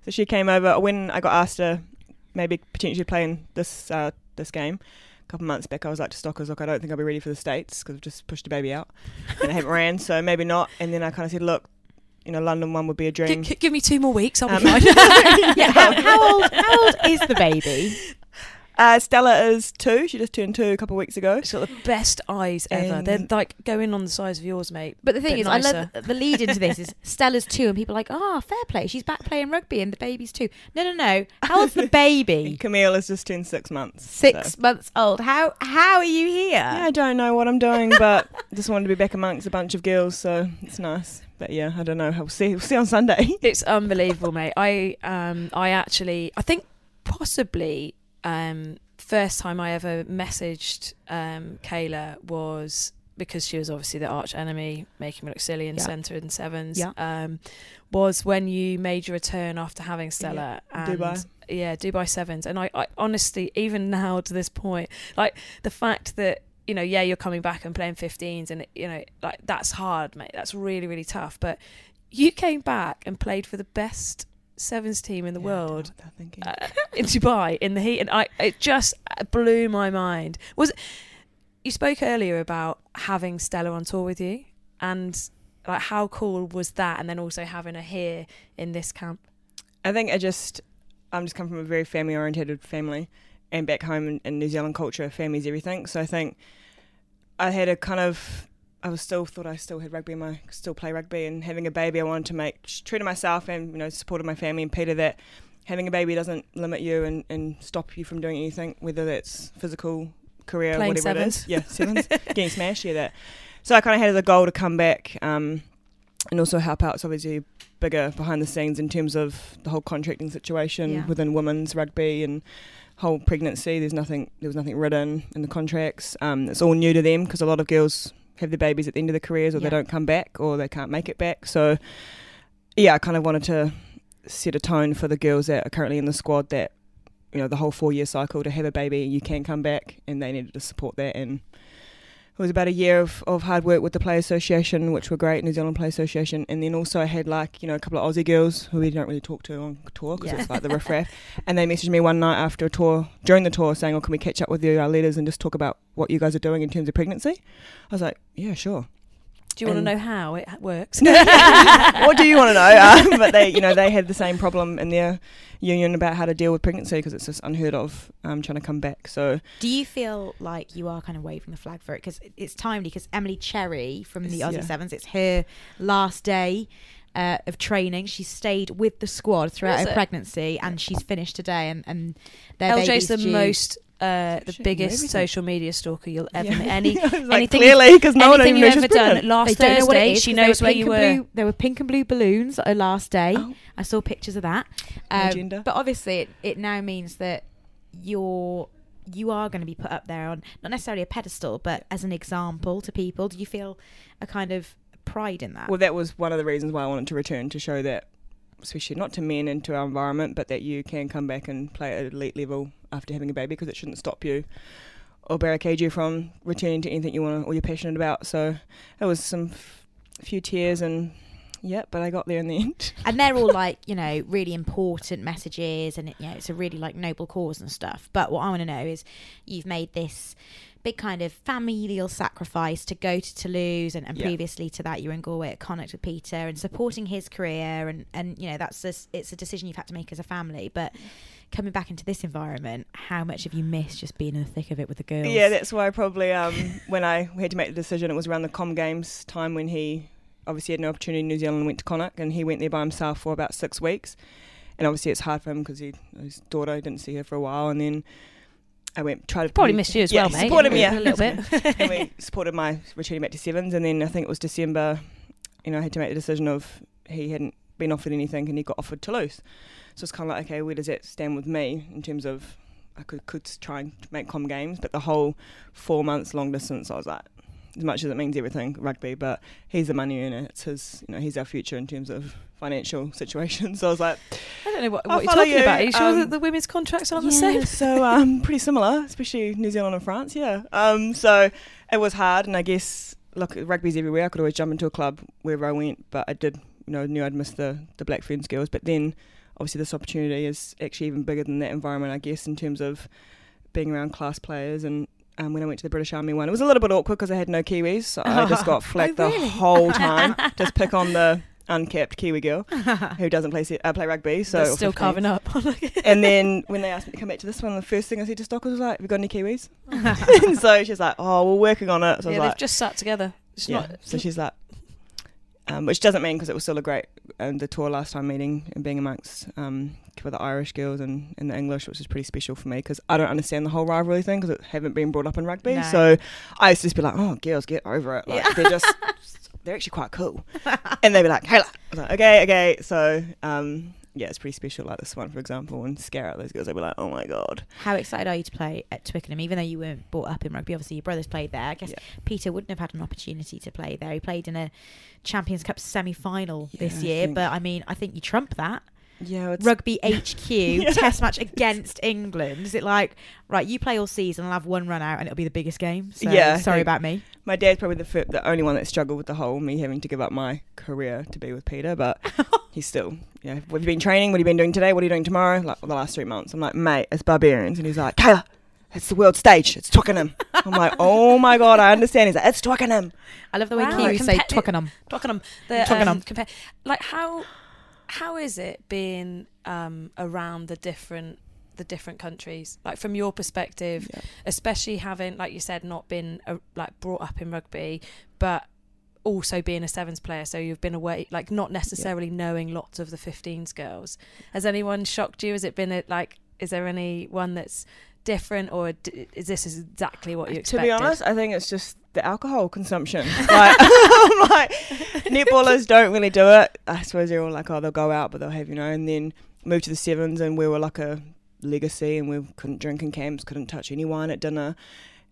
So she came over when I got asked to maybe potentially play in this uh, this game. A couple of months back, I was like to Stockers, look, I don't think I'll be ready for the States because I've just pushed a baby out and I haven't ran, so maybe not. And then I kind of said, look, you know, London one would be a dream. g- give me two more weeks, I'll be Um, fine. yeah, how, how old? How old is the baby? Uh, Stella is two. She just turned two a couple of weeks ago. She's got the best eyes ever. They're like going on the size of yours, mate. But the thing Bit is, I nicer. love the lead into this is Stella's two, and people are like, "Ah, fair play. She's back playing rugby, and the baby's two. No, no, no. How old's the baby? Camille has just turned six months. so- Six months old. How how are you here? Yeah, I don't know what I'm doing, but just wanted to be back amongst a bunch of girls, so it's nice. But yeah, I don't know. We'll see. We'll see on Sunday. It's unbelievable, mate. I um I actually I think possibly um first time I ever messaged um Kayla was because she was obviously the arch enemy, making me look silly in Yeah. centre and sevens. Yeah. Um was when you made your return after having Stella Yeah, and Dubai. yeah, Dubai sevens. And I, I honestly, even now to this point, like the fact that you know, yeah, you're coming back and playing 15s, and you know, like that's hard, mate. That's really, really tough. But you came back and played for the best sevens team in the world uh, in Dubai in the heat, and I it just blew my mind. Was it, you spoke earlier about having Stella on tour with you, and like how cool was that? And then also having her here in this camp. I think I just, I'm just come from a very family oriented family, and back home in, in New Zealand culture, family's everything. So I think I had a kind of, I was still thought I still had rugby, in my still play rugby, and having a baby, I wanted to make true to myself and you know supported my family and Peter that having a baby doesn't limit you and, and stop you from doing anything, whether that's physical, career, Playing whatever it is. Yeah, sevens, getting smashed, yeah, that. So I kind of had as a goal to come back um, and also help out. So obviously bigger behind the scenes in terms of the whole contracting situation Yeah. within women's rugby and whole pregnancy. There's nothing. There was nothing written in the contracts. Um, it's all new to them because a lot of girls have their babies at the end of their careers, or Yeah. they don't come back, or they can't make it back. So yeah, I kind of wanted to set a tone for the girls that are currently in the squad that you know the whole four year cycle to have a baby, you can come back, and they needed to support that and was about a year of, of hard work with the Play Association, which were great, New Zealand Play Association, and then also I had like you know a couple of Aussie girls who we don't really talk to on tour because Yeah. it's like the riffraff, and they messaged me one night after a tour during the tour saying, "Oh, can we catch up with you, our leaders, and just talk about what you guys are doing in terms of pregnancy?" I was like, "Yeah, sure." Do you want to know how it works? what do you want to know? Um, but they, you know, they had the same problem in their union about how to deal with pregnancy because it's just unheard of um, trying to come back. So Do you feel like you are kind of waving the flag for it? Because it's timely. Because Emilee Cherry from the It's- Aussie yeah. Sevens, it's her last day uh, of training. She stayed with the squad throughout her pregnancy, and she's finished today. And, and their LJ's the due. most, uh, the biggest everything. social media stalker you'll ever Yeah. meet. Any, like, anything, clearly, 'cause no one anything you've ever done. pregnant. Last They don't know what Thursday, is, she knows where you were. Blue, there were pink and blue balloons at her last day. Oh. I saw pictures of that. Um, but obviously, it, it now means that you're you are going to be put up there on not necessarily a pedestal, but as an example to people. Do you feel a kind of pride in that? Well, that was one of the reasons why I wanted to return to show that, especially not to men and to our environment, but that you can come back and play at elite level after having a baby because it shouldn't stop you or barricade you from returning to anything you want or you're passionate about. So it was some f- few tears and yeah, but I got there in the end. and they're all like you know really important messages and it, you know it's a really like noble cause and stuff but what i want to know is you've made this big kind of familial sacrifice to go to toulouse and, and Yeah. previously to that you were in galway at connacht with peter and supporting his career and and you know that's just it's a decision you've had to make as a family but coming back into this environment how much have you missed just being in the thick of it with the girls Yeah, that's why probably um, when I had to make the decision, it was around the Com Games time when he obviously had no opportunity in New Zealand and went to Connacht, and he went there by himself for about six weeks. And obviously, it's hard for him because his daughter didn't see her for a while, and then I went tried to Probably missed you as yeah, well, mate. Supported me A little bit. and we supported my returning back to sevens, and then I think it was December. You know, I had to make the decision of he hadn't been offered anything, and he got offered Toulouse. So it's kind of like, okay, where does that stand with me in terms of I could could try and make com games, but the whole four months long distance, I was like, as much as it means everything rugby, but he's the money earner. It's his, you know, he's our future in terms of financial situation. So I was like, I don't know what, what you're talking about. Are you, you sure um, that the women's contracts aren't the same? so um, pretty similar, especially New Zealand and France. Yeah. Um, so it was hard, and I guess look, rugby's everywhere. I could always jump into a club wherever I went, but I did, you know, knew I'd miss the the Black Ferns girls. But then, obviously, this opportunity is actually even bigger than that environment. I guess in terms of being around class players and. Um, when I went to the British Army one, it was a little bit awkward because I had no Kiwis, so I just got flacked Oh, really? the whole time. just pick on the unkept Kiwi girl who doesn't play se- uh, play rugby. So They're still carving up. and then when they asked me to come back to this one, the first thing I said to Stockers was like, "Have you got any Kiwis?" and so she's like, "Oh, we're working on it." So I yeah, they've like, just sat together. It's "Yeah." not. So she's like, um, which doesn't mean because it was still a great um, the tour last time meeting and being amongst um, with the Irish girls and, and the English, which is pretty special for me because I don't understand the whole rivalry thing because I haven't been brought up in rugby. No. So I used to just be like, "Oh, girls, get over it." Like they're just they're actually quite cool, and they'd be like, "Hey," like, "Okay, okay." So um, yeah, it's pretty special. Like this one, for example, and scare out those girls. They'd be like, "Oh my god." How excited are you to play at Twickenham? Even though you weren't brought up in rugby, obviously your brothers played there. I guess Yeah. Peter wouldn't have had an opportunity to play there. He played in a Champions Cup semi-final this Yeah, I year, think- but I mean, I think you trump that. Yeah, Rugby HQ test match against England. Is it like right? You play all season, I'll have one run out, and it'll be the biggest game. So Yeah, sorry about me. My dad's probably the fir- the only one that struggled with the whole me having to give up my career to be with Peter, but he's still, you know, what have you been training? What have you been doing today? What are you doing tomorrow? Like the last three months. I'm like, mate, it's barbarians, and he's like, Kayla, it's the world stage. It's Twickenham. I'm like, oh my god, I understand. He's like, it's Twickenham. I love the way Wow, Kiwis say competi- Twickenham. Twickenham. The, Twickenham. Um, compa- like how how is it being um, around the different the different countries? Like from your perspective, especially having, like you said, not been uh, like brought up in rugby, but also being a sevens player, so you've been away, like not necessarily knowing lots of the 15s girls. Has anyone shocked you? Has it been a, like? Is there any one that's different, or d- is this exactly what you expected? To be honest, I think it's just the alcohol consumption. like, like, netballers don't really do it. I suppose they're all like, oh, they'll go out, but they'll have, you know, and then move to the sevens, and we were like a legacy, and we couldn't drink in camps, couldn't touch any wine at dinner.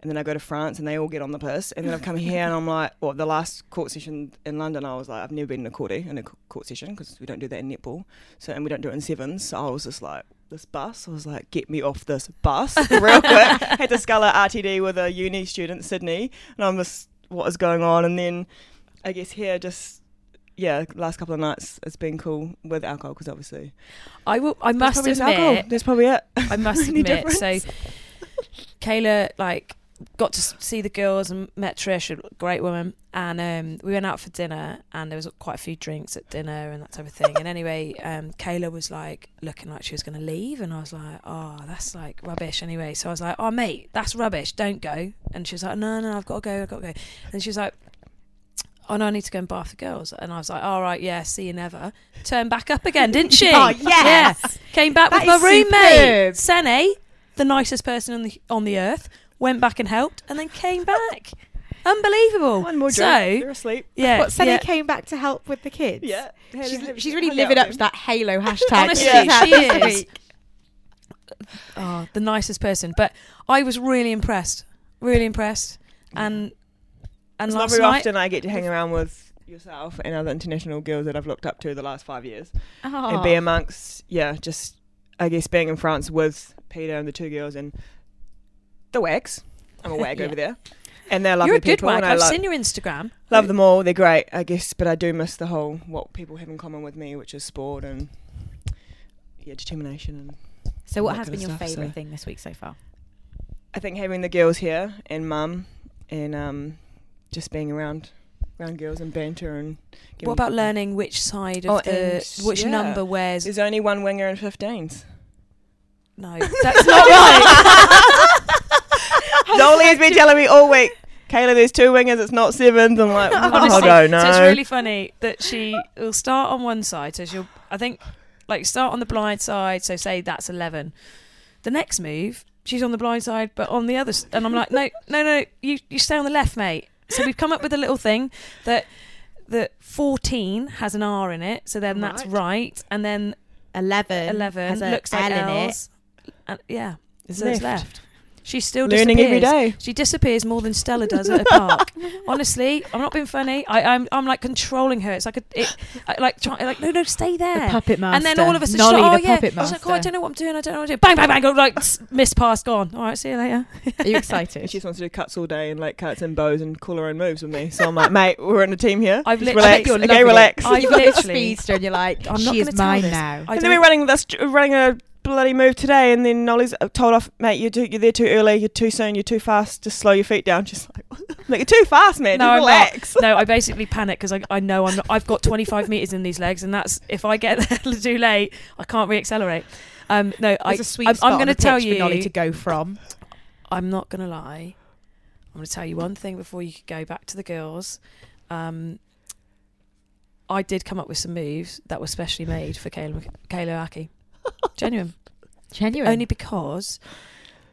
And then I go to France, and they all get on the piss. And then I've come here, and I'm like, well, the last court session in London, I was like, I've never been in a courtie in a court session because we don't do that in netball, so and we don't do it in sevens. So I was just like, this bus. I was like, get me off this bus real quick. Had to scull a RTD with a uni student, Sydney, and I'm just, what is going on? And then I guess here, just, yeah, last couple of nights, it's been cool with alcohol because obviously. I will. I must admit. alcohol. That's probably it. I must admit. So. Kayla like got to see the girls and met Trish, a great woman, and um, we went out for dinner, and there was quite a few drinks at dinner and that type of thing. and anyway, um, Kayla was like looking like she was going to leave, and I was like, "Oh, that's like rubbish." Anyway, so I was like, "Oh, mate, that's rubbish. Don't go." And she was like, "No, no, I've got to go. I've got to go." And she was like. Oh no, I need to go and bath the girls. And I was like, all right, yeah, see you never. Turned back up again, didn't she? Oh, yes. Yeah. Came back That with my roommate, superb. Sene, the nicest person on the on the earth, went back and helped, and then came back. Unbelievable. One more so, drink, you're asleep. Yeah, What, Sunny yeah. came back to help with the kids? Yeah. She's, Had- she's really hung living up with to that Halo hashtag. Honestly, that she's had she is. week. Oh, the nicest person. But I was really impressed. Really impressed. And and It's last not very night, often I get to hang around with yourself and other international girls that I've looked up to the last five years. Oh. And be oh. amongst, yeah, just, I guess, being in France with Peter and the two girls and the wags. I'm a wag Yeah. over there. And they're lovely you're a good people. wag. and I I've seen your Instagram. Love them all. They're great, I guess, but I do miss the whole what people have in common with me, which is sport and yeah, determination and. So, what that has been your stuff, so- favourite thing this week so far? I think having the girls here and mum and um, just being around around girls and banter and. getting What about learning which side of Oh, the and- which yeah. number wears? There's only one winger in 15s. No, that's not right. Dolly has been telling me oh, all week, Kayla, there's two wingers, it's not sevens. I'm like, oh, Honestly, I don't know. So it's really funny that she will start on one side. So she'll, I think, like start on the blind side. So say that's eleven. The next move, she's on the blind side, but on the other. s- And I'm like, no, no, no, you you stay on the left, mate. So we've come up with a little thing that that 14 has an R in it. So then that's Right. right, and then 11, 11 has a looks like L in it. And yeah, It's so it's left. left. She still Learning disappears. every day. She disappears more than Stella does at a park. Honestly, I'm not being funny. I, I'm I'm like controlling her. It's like a it, I, like try, like no no stay there. The puppet master. And then all of a sudden, Nolli, like, oh yeah. I was like, oh, I don't know what I'm doing. I don't know what I'm doing. Bang bang bang. Go like s- missed pass gone. All right, see you later. Are you excited? She just wants to do cuts all day and like cuts and bows and call her own moves with me. So I'm like, mate, we're in a team here. I've Just literally- relax. You're Okay, relax. I've You've got the literally- speedster, and you're like, I'm not she is gonna tell mine now. I and then we're running this, running a bloody move today, and then Nolli's told off, mate, you're, too, you're there too early, you're too soon, you're too fast, just slow your feet down. She's like, like you're too fast, man, No, just I'm relax. No, I basically panic because I, I know I'm not, I've got 25 meters in these legs, and that's if I get there too late, I can't reaccelerate. Um, no, I, There's a sweet I'm, I'm going to tell you. Nolly to go from. I'm not going to lie. I'm going to tell you one thing before you go back to the girls. Um, I did come up with some moves that were specially made for Kayla, Mc- Kayla Ahki. Genuine. Genuine. Only because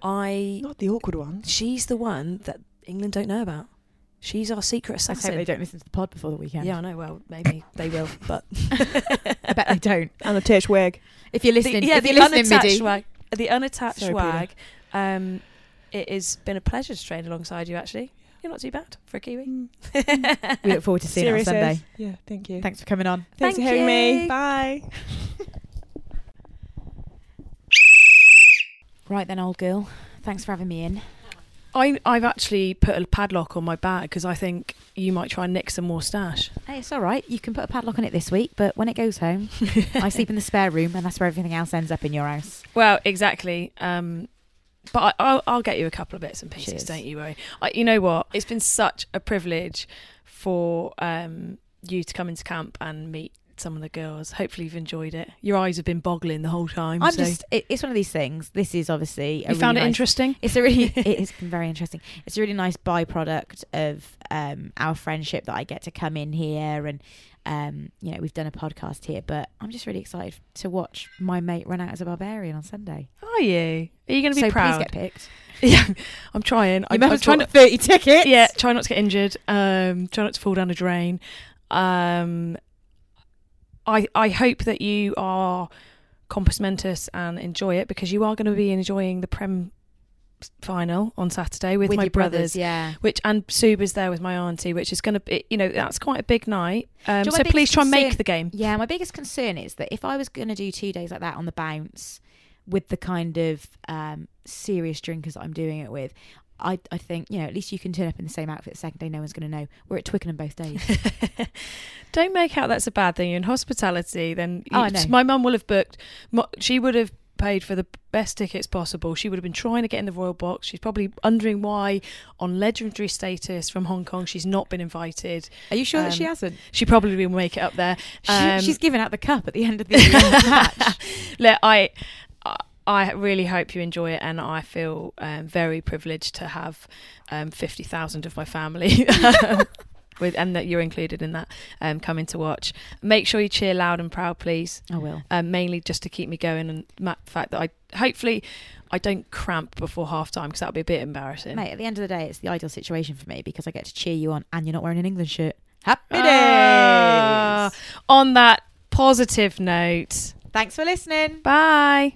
I. Not the awkward one. She's the one that England don't know about. She's our secret Let's hope assassin. they don't listen to the pod before the weekend. Yeah, I know. Well, maybe they will, but I bet they don't. Unattached wag. If you're the, listening, yeah, if the you're listening, unattached Midi, wag. The unattached Sorry, wag. Um, it has been a pleasure to train alongside you. Actually, you're not too bad for a Kiwi. we look forward to seeing you on Sunday. Yeah, thank you. Thanks for coming on. Thanks Thank for having me. you. Bye. Right then, old girl. Thanks for having me in. I, I've actually put a padlock on my bag because I think you might try and nick some more stash. Hey, it's all right. You can put a padlock on it this week, but when it goes home, I sleep in the spare room, and that's where everything else ends up in your house. Well, exactly. Um, but I, I'll, I'll get you a couple of bits and pieces. Cheers. Don't you worry. I, you know what? It's been such a privilege for um, you to come into camp and meet some of the girls. Hopefully, you've enjoyed it. Your eyes have been boggling the whole time. I'm so- just. It, it's one of these things. This is obviously. You found it nice- interesting? It's a really. it has been very interesting. It's a really nice byproduct of um, our friendship that I get to come in here and. Um, you know, we've done a podcast here, but I'm just really excited to watch my mate run out as a barbarian on Sunday. Are you? Are you going to be so proud? please get picked. Yeah, I'm trying. You I'm, I'm trying to 30 tickets. Yeah, try not to get injured. Um, try not to fall down a drain. Um, I I hope that you are compos mentis and enjoy it because you are going to be enjoying the Prem final on Saturday with, With my brothers, brothers. yeah. Which and Suba's there with my auntie, which is going to be you know that's quite a big night. Um, Do you know so please try and make the game. Yeah, my biggest concern is that if I was going to do two days like that on the bounce, with the kind of um, serious drinkers that I'm doing it with, I, I think you know at least you can turn up in the same outfit the second day no one's going to know. We're at Twickenham both days. Don't make out that's a bad thing. You're in hospitality then Oh, I you- know. my mum will have booked she would have paid for the best tickets possible. She would have been trying to get in the royal box. She's probably wondering why on legendary status from Hong Kong she's not been invited. Are you sure that she Um, hasn't? she probably will make it up there. She- Um, she's giving out the cup at the end of the match. Look, I, I- really hope you enjoy it, and I feel um, very privileged to have um, fifty thousand of my family. With, and that you're included in that um, coming to watch. Make sure you cheer loud and proud, please. I will. Um, mainly just to keep me going, and the fact that I hopefully I don't cramp before half time because that would be a bit embarrassing. mate at the end of the day it's the ideal situation for me because I get to cheer you on and you're not wearing an England shirt happy Ah, days on that positive note, thanks for listening bye.